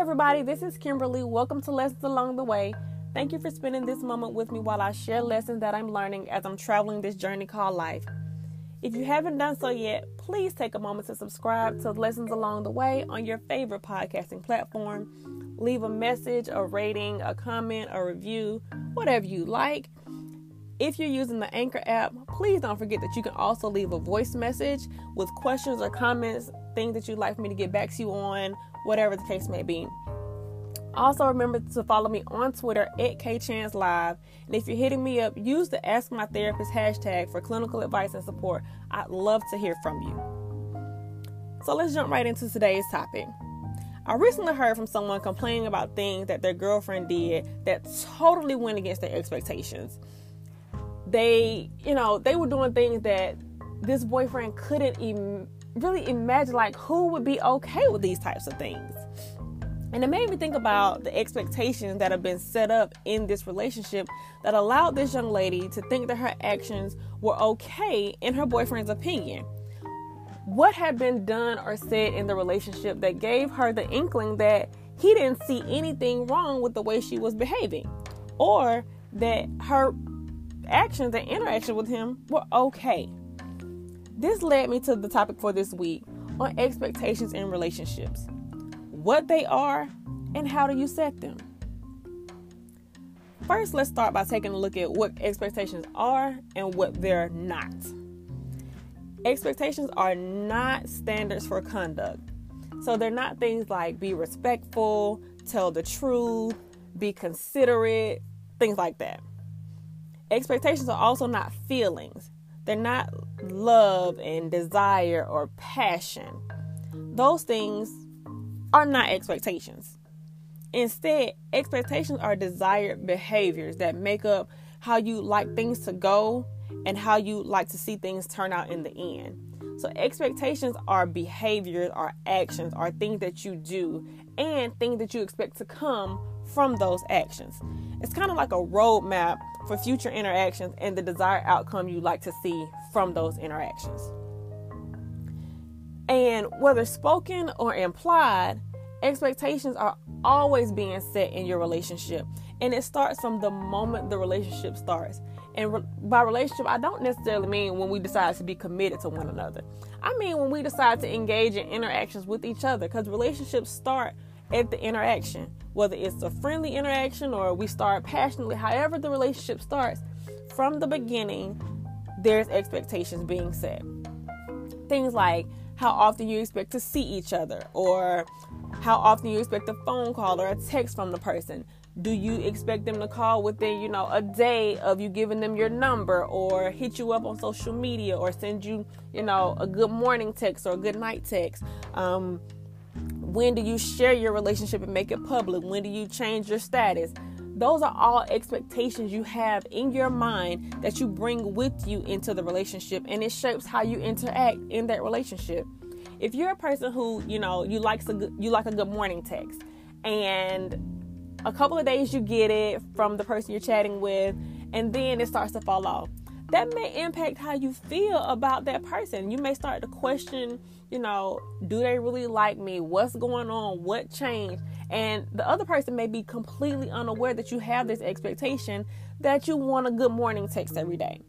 everybody, this is Kimberly. Welcome to Lessons Along the Way. Thank you for spending this moment with me while I share lessons that I'm learning as I'm traveling this journey called life. If you haven't done so yet, please take a moment to subscribe to Lessons Along the Way on your favorite podcasting platform. Leave a message, a rating, a comment, a review, whatever you like. If you're using the Anchor app, please don't forget that you can also leave a voice message with questions or comments, things that you'd like for me to get back to you on, whatever the case may be. Also, remember to follow me on Twitter at KChansLive. And if you're hitting me up, use the Ask My Therapist hashtag for clinical advice and support. I'd love to hear from you. So let's jump right into today's topic. I recently heard from someone complaining about things that their girlfriend did that totally went against their expectations. They, you know, they were doing things that this boyfriend couldn't even really imagine, like, who would be okay with these types of things. And it made me think about the expectations that have been set up in this relationship that allowed this young lady to think that her actions were okay in her boyfriend's opinion. What had been done or said in the relationship that gave her the inkling that he didn't see anything wrong with the way she was behaving, or that her actions and interaction with him were okay. This led me to the topic for this week on expectations in relationships what they are, and how do you set them. First, let's start by taking a look at what expectations are and what they're not. Expectations are not standards for conduct. So they're not things like be respectful, tell the truth, be considerate, things like that. Expectations are also not feelings. They're not love and desire or passion. Those things are not expectations. Instead, expectations are desired behaviors that make up how you like things to go and how you like to see things turn out in the end. So, expectations are behaviors, are actions, are things that you do, and things that you expect to come from those actions. It's kind of like a roadmap for future interactions and the desired outcome you like to see from those interactions. And whether spoken or implied, expectations are always being set in your relationship. And it starts from the moment the relationship starts. And re- by relationship, I don't necessarily mean when we decide to be committed to one another. I mean when we decide to engage in interactions with each other because relationships start at the interaction, whether it's a friendly interaction or we start passionately, however the relationship starts, from the beginning, there's expectations being set. Things like how often you expect to see each other, or how often you expect a phone call or a text from the person. Do you expect them to call within, you know, a day of you giving them your number or hit you up on social media or send you, you know, a good morning text or a good night text? Um, when do you share your relationship and make it public? When do you change your status? Those are all expectations you have in your mind that you bring with you into the relationship, and it shapes how you interact in that relationship. If you're a person who, you know, you like a good, you like a good morning text, and a couple of days you get it from the person you're chatting with, and then it starts to fall off. That may impact how you feel about that person. You may start to question, you know, do they really like me? What's going on? What changed? And the other person may be completely unaware that you have this expectation that you want a good morning text every day.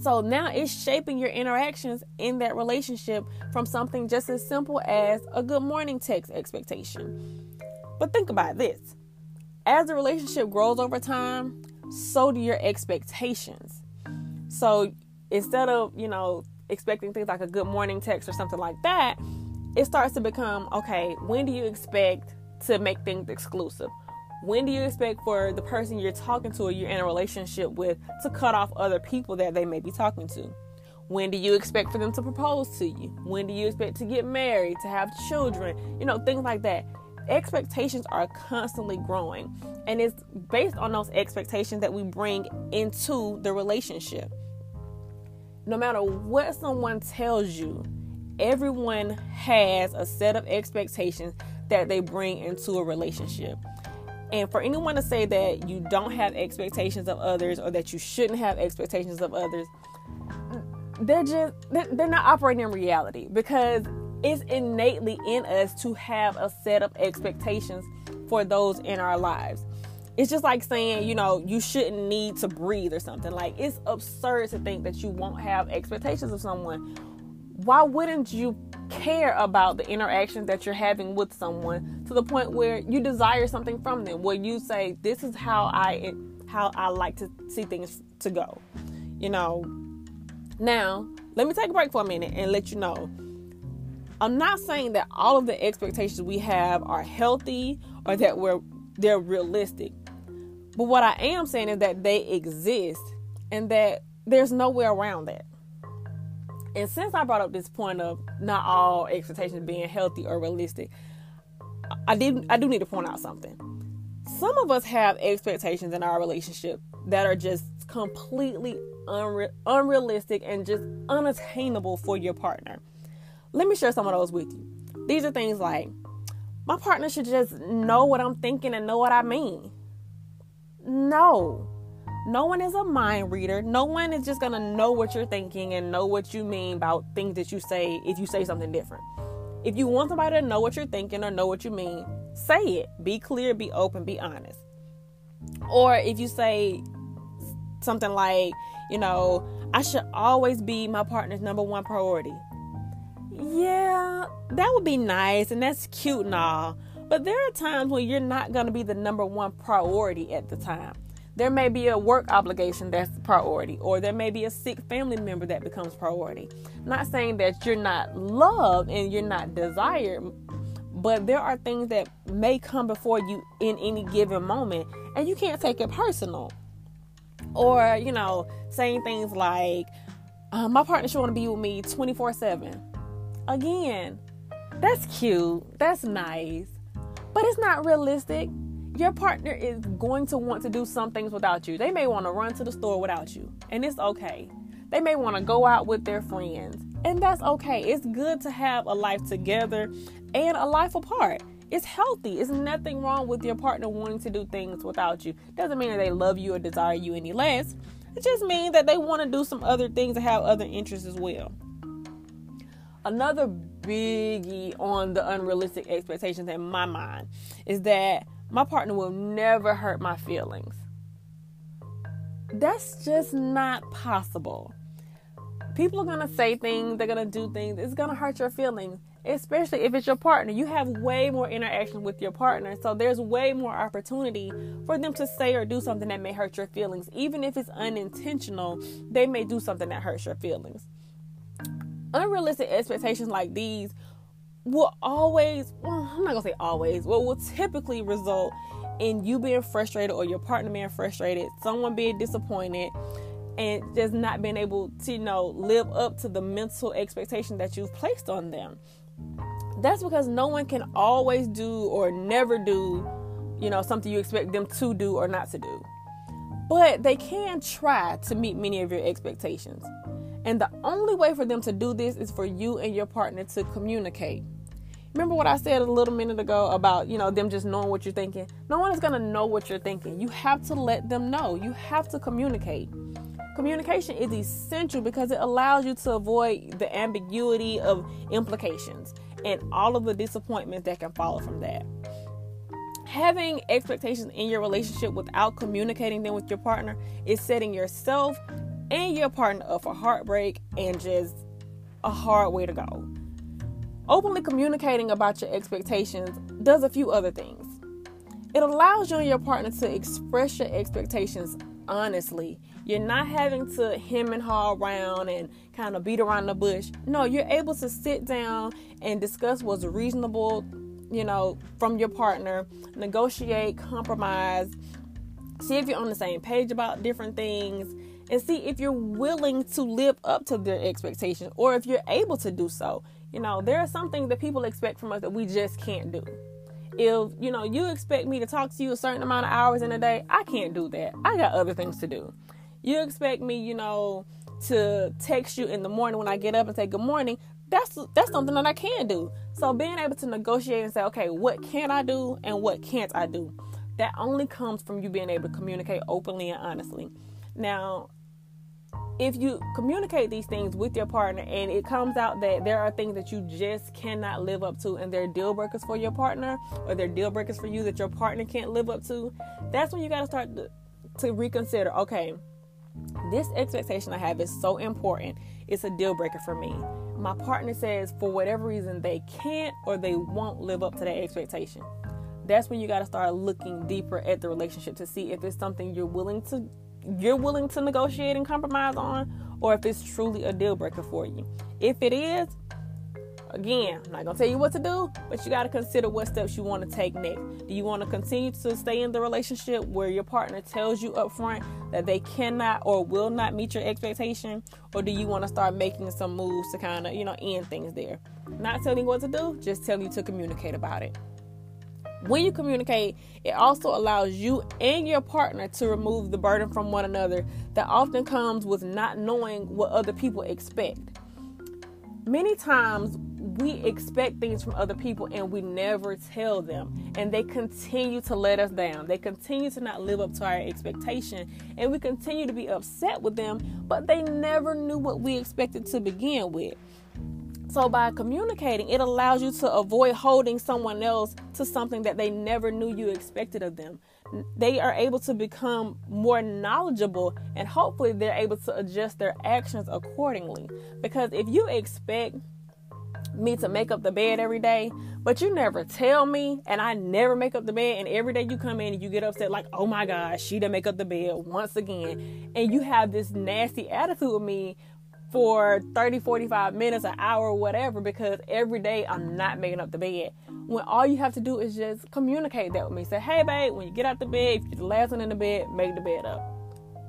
So now it's shaping your interactions in that relationship from something just as simple as a good morning text expectation. But think about this as the relationship grows over time, so do your expectations. So instead of, you know, expecting things like a good morning text or something like that, it starts to become okay, when do you expect to make things exclusive? When do you expect for the person you're talking to or you're in a relationship with to cut off other people that they may be talking to? When do you expect for them to propose to you? When do you expect to get married, to have children? You know, things like that. Expectations are constantly growing, and it's based on those expectations that we bring into the relationship. No matter what someone tells you, everyone has a set of expectations that they bring into a relationship. And for anyone to say that you don't have expectations of others or that you shouldn't have expectations of others, they're just they're not operating in reality because it's innately in us to have a set of expectations for those in our lives. It's just like saying, you know, you shouldn't need to breathe or something. Like, it's absurd to think that you won't have expectations of someone. Why wouldn't you care about the interactions that you're having with someone to the point where you desire something from them, where you say, This is how I how I like to see things to go. You know. Now, let me take a break for a minute and let you know I'm not saying that all of the expectations we have are healthy or that we're they're realistic. But what I am saying is that they exist and that there's no way around that. And since I brought up this point of not all expectations being healthy or realistic, I did I do need to point out something. Some of us have expectations in our relationship that are just completely unre- unrealistic and just unattainable for your partner. Let me share some of those with you. These are things like my partner should just know what I'm thinking and know what I mean. No. No one is a mind reader. No one is just going to know what you're thinking and know what you mean about things that you say if you say something different. If you want somebody to know what you're thinking or know what you mean, say it. Be clear, be open, be honest. Or if you say something like, you know, I should always be my partner's number one priority yeah, that would be nice and that's cute and all. But there are times when you're not going to be the number one priority at the time. There may be a work obligation that's priority, or there may be a sick family member that becomes priority. Not saying that you're not loved and you're not desired, but there are things that may come before you in any given moment, and you can't take it personal. Or, you know, saying things like, uh, my partner should want to be with me 24 7 Again, that's cute, that's nice, but it's not realistic. Your partner is going to want to do some things without you. They may want to run to the store without you, and it's okay. They may want to go out with their friends, and that's okay. It's good to have a life together and a life apart. It's healthy. It's nothing wrong with your partner wanting to do things without you. Doesn't mean that they love you or desire you any less. It just means that they want to do some other things and have other interests as well. Another biggie on the unrealistic expectations in my mind is that my partner will never hurt my feelings. That's just not possible. People are going to say things, they're going to do things, it's going to hurt your feelings, especially if it's your partner. You have way more interaction with your partner, so there's way more opportunity for them to say or do something that may hurt your feelings. Even if it's unintentional, they may do something that hurts your feelings unrealistic expectations like these will always, well, I'm not gonna say always, but will typically result in you being frustrated or your partner being frustrated, someone being disappointed, and just not being able to, you know, live up to the mental expectation that you've placed on them. That's because no one can always do or never do, you know, something you expect them to do or not to do. But they can try to meet many of your expectations. And the only way for them to do this is for you and your partner to communicate. Remember what I said a little minute ago about, you know, them just knowing what you're thinking? No one is going to know what you're thinking. You have to let them know. You have to communicate. Communication is essential because it allows you to avoid the ambiguity of implications and all of the disappointments that can follow from that. Having expectations in your relationship without communicating them with your partner is setting yourself and your partner up for heartbreak and just a hard way to go. Openly communicating about your expectations does a few other things. It allows you and your partner to express your expectations honestly. You're not having to hem and haw around and kind of beat around the bush. No, you're able to sit down and discuss what's reasonable, you know, from your partner, negotiate, compromise, see if you're on the same page about different things, and see if you're willing to live up to their expectations or if you're able to do so. You know, there are some things that people expect from us that we just can't do. If, you know, you expect me to talk to you a certain amount of hours in a day, I can't do that. I got other things to do. You expect me, you know, to text you in the morning when I get up and say good morning. That's that's something that I can do. So being able to negotiate and say, okay, what can I do and what can't I do? That only comes from you being able to communicate openly and honestly. Now, if you communicate these things with your partner and it comes out that there are things that you just cannot live up to and they're deal breakers for your partner or they're deal breakers for you that your partner can't live up to, that's when you got to start to reconsider okay, this expectation I have is so important. It's a deal breaker for me. My partner says for whatever reason they can't or they won't live up to that expectation. That's when you got to start looking deeper at the relationship to see if it's something you're willing to you're willing to negotiate and compromise on or if it's truly a deal breaker for you. If it is, again, I'm not gonna tell you what to do, but you gotta consider what steps you want to take next. Do you want to continue to stay in the relationship where your partner tells you up front that they cannot or will not meet your expectation, or do you want to start making some moves to kind of you know end things there? Not telling you what to do, just telling you to communicate about it. When you communicate, it also allows you and your partner to remove the burden from one another that often comes with not knowing what other people expect. Many times we expect things from other people and we never tell them, and they continue to let us down. They continue to not live up to our expectation, and we continue to be upset with them, but they never knew what we expected to begin with. So, by communicating, it allows you to avoid holding someone else to something that they never knew you expected of them. They are able to become more knowledgeable and hopefully they're able to adjust their actions accordingly. Because if you expect me to make up the bed every day, but you never tell me, and I never make up the bed, and every day you come in and you get upset, like, oh my gosh, she didn't make up the bed once again, and you have this nasty attitude with me for 30, 45 minutes, an hour, whatever, because every day I'm not making up the bed. When all you have to do is just communicate that with me. Say, hey, babe, when you get out the bed, if you're the last one in the bed, make the bed up.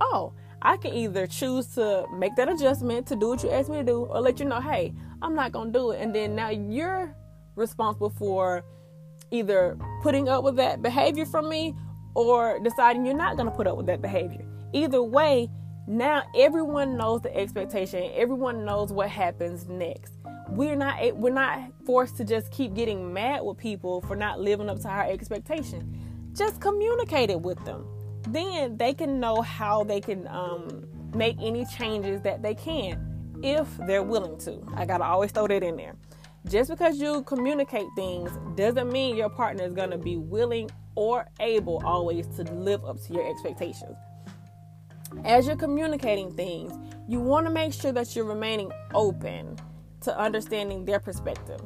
Oh, I can either choose to make that adjustment to do what you asked me to do, or let you know, hey, I'm not gonna do it. And then now you're responsible for either putting up with that behavior from me or deciding you're not gonna put up with that behavior. Either way, now everyone knows the expectation. Everyone knows what happens next. We're not we're not forced to just keep getting mad with people for not living up to our expectation. Just communicate it with them. Then they can know how they can um, make any changes that they can if they're willing to. I gotta always throw that in there. Just because you communicate things doesn't mean your partner is to be willing or able always to live up to your expectations as you're communicating things, you want to make sure that you're remaining open to understanding their perspective.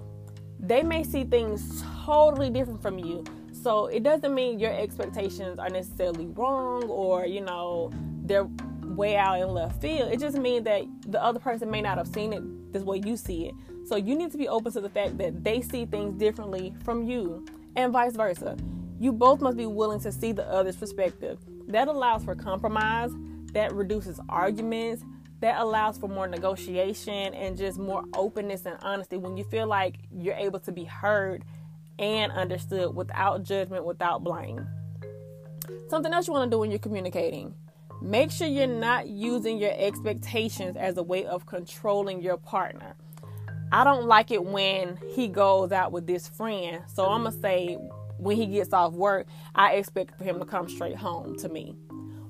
They may see things totally different from you. So it doesn't mean your expectations are necessarily wrong or, you know, they're way out in left field. It just means that the other person may not have seen it this way you see it. So you need to be open to the fact that they see things differently from you and vice versa. You both must be willing to see the other's perspective. That allows for compromise that reduces arguments that allows for more negotiation and just more openness and honesty when you feel like you're able to be heard and understood without judgment, without blame. Something else you want to do when you're communicating make sure you're not using your expectations as a way of controlling your partner. I don't like it when he goes out with this friend, so I'm gonna say when he gets off work, I expect for him to come straight home to me.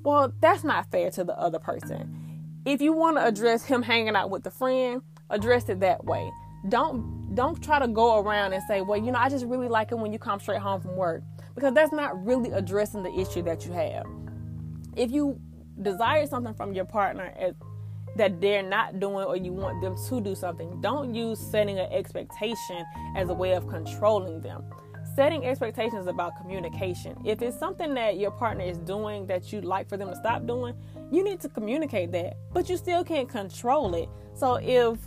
Well, that's not fair to the other person. If you want to address him hanging out with a friend, address it that way. Don't don't try to go around and say, "Well, you know, I just really like it when you come straight home from work." Because that's not really addressing the issue that you have. If you desire something from your partner that they're not doing or you want them to do something, don't use setting an expectation as a way of controlling them setting expectations about communication. If it's something that your partner is doing that you'd like for them to stop doing, you need to communicate that, but you still can't control it. So if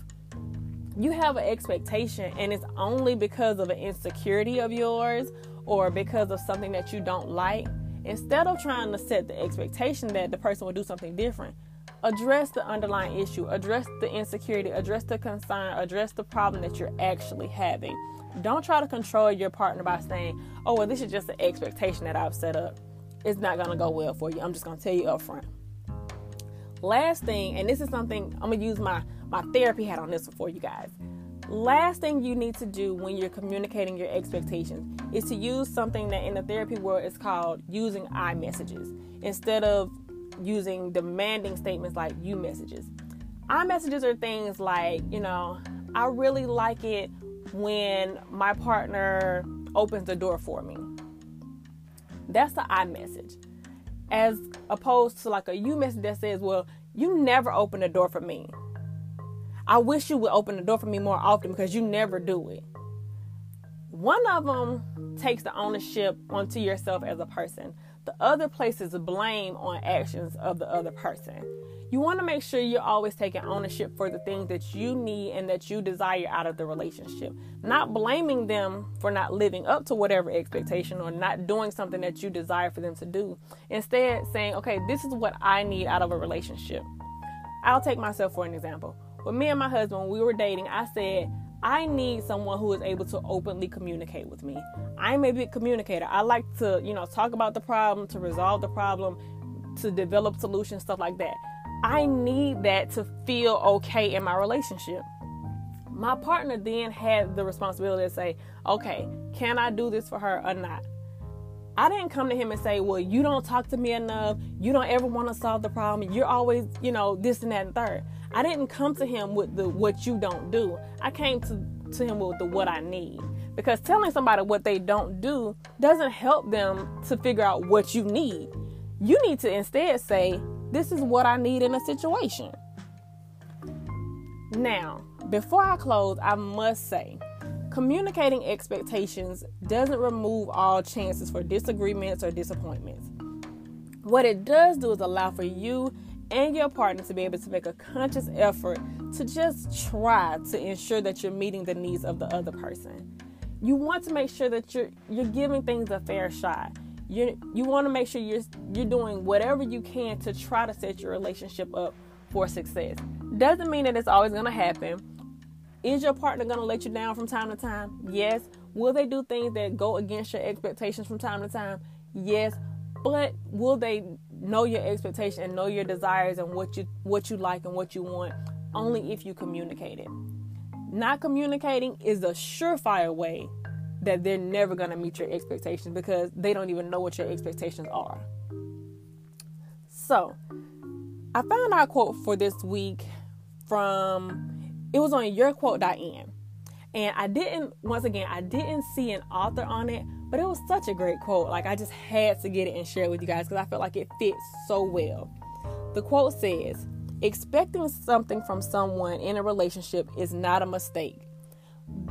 you have an expectation and it's only because of an insecurity of yours or because of something that you don't like, instead of trying to set the expectation that the person will do something different, address the underlying issue, address the insecurity, address the concern, address the problem that you're actually having. Don't try to control your partner by saying, oh, well, this is just an expectation that I've set up. It's not going to go well for you. I'm just going to tell you up front. Last thing, and this is something I'm going to use my, my therapy hat on this one for you guys. Last thing you need to do when you're communicating your expectations is to use something that in the therapy world is called using I messages. Instead of using demanding statements like you messages. I messages are things like, you know, I really like it when my partner opens the door for me. That's the I message. As opposed to like a you message that says, well, you never open the door for me. I wish you would open the door for me more often because you never do it. One of them takes the ownership onto yourself as a person. The other places blame on actions of the other person. You want to make sure you're always taking ownership for the things that you need and that you desire out of the relationship. Not blaming them for not living up to whatever expectation or not doing something that you desire for them to do. Instead, saying, okay, this is what I need out of a relationship. I'll take myself for an example. With me and my husband, when we were dating, I said, I need someone who is able to openly communicate with me. I'm a big communicator. I like to, you know, talk about the problem, to resolve the problem, to develop solutions, stuff like that. I need that to feel okay in my relationship. My partner then had the responsibility to say, okay, can I do this for her or not? I didn't come to him and say, well, you don't talk to me enough. You don't ever want to solve the problem. You're always, you know, this and that and third. I didn't come to him with the what you don't do. I came to, to him with the what I need. Because telling somebody what they don't do doesn't help them to figure out what you need. You need to instead say, This is what I need in a situation. Now, before I close, I must say, communicating expectations doesn't remove all chances for disagreements or disappointments. What it does do is allow for you and your partner to be able to make a conscious effort to just try to ensure that you're meeting the needs of the other person. You want to make sure that you're you're giving things a fair shot. You you want to make sure you're you're doing whatever you can to try to set your relationship up for success. Doesn't mean that it's always going to happen. Is your partner going to let you down from time to time? Yes. Will they do things that go against your expectations from time to time? Yes. But will they know your expectation and know your desires and what you what you like and what you want only if you communicate it. Not communicating is a surefire way that they're never going to meet your expectations because they don't even know what your expectations are. So, I found our quote for this week from it was on yourquote.in. And I didn't once again I didn't see an author on it, but it was such a great quote. Like, I just had to get it and share it with you guys because I felt like it fits so well. The quote says, Expecting something from someone in a relationship is not a mistake.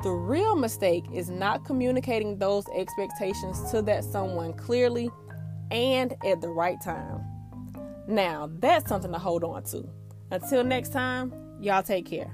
The real mistake is not communicating those expectations to that someone clearly and at the right time. Now, that's something to hold on to. Until next time, y'all take care.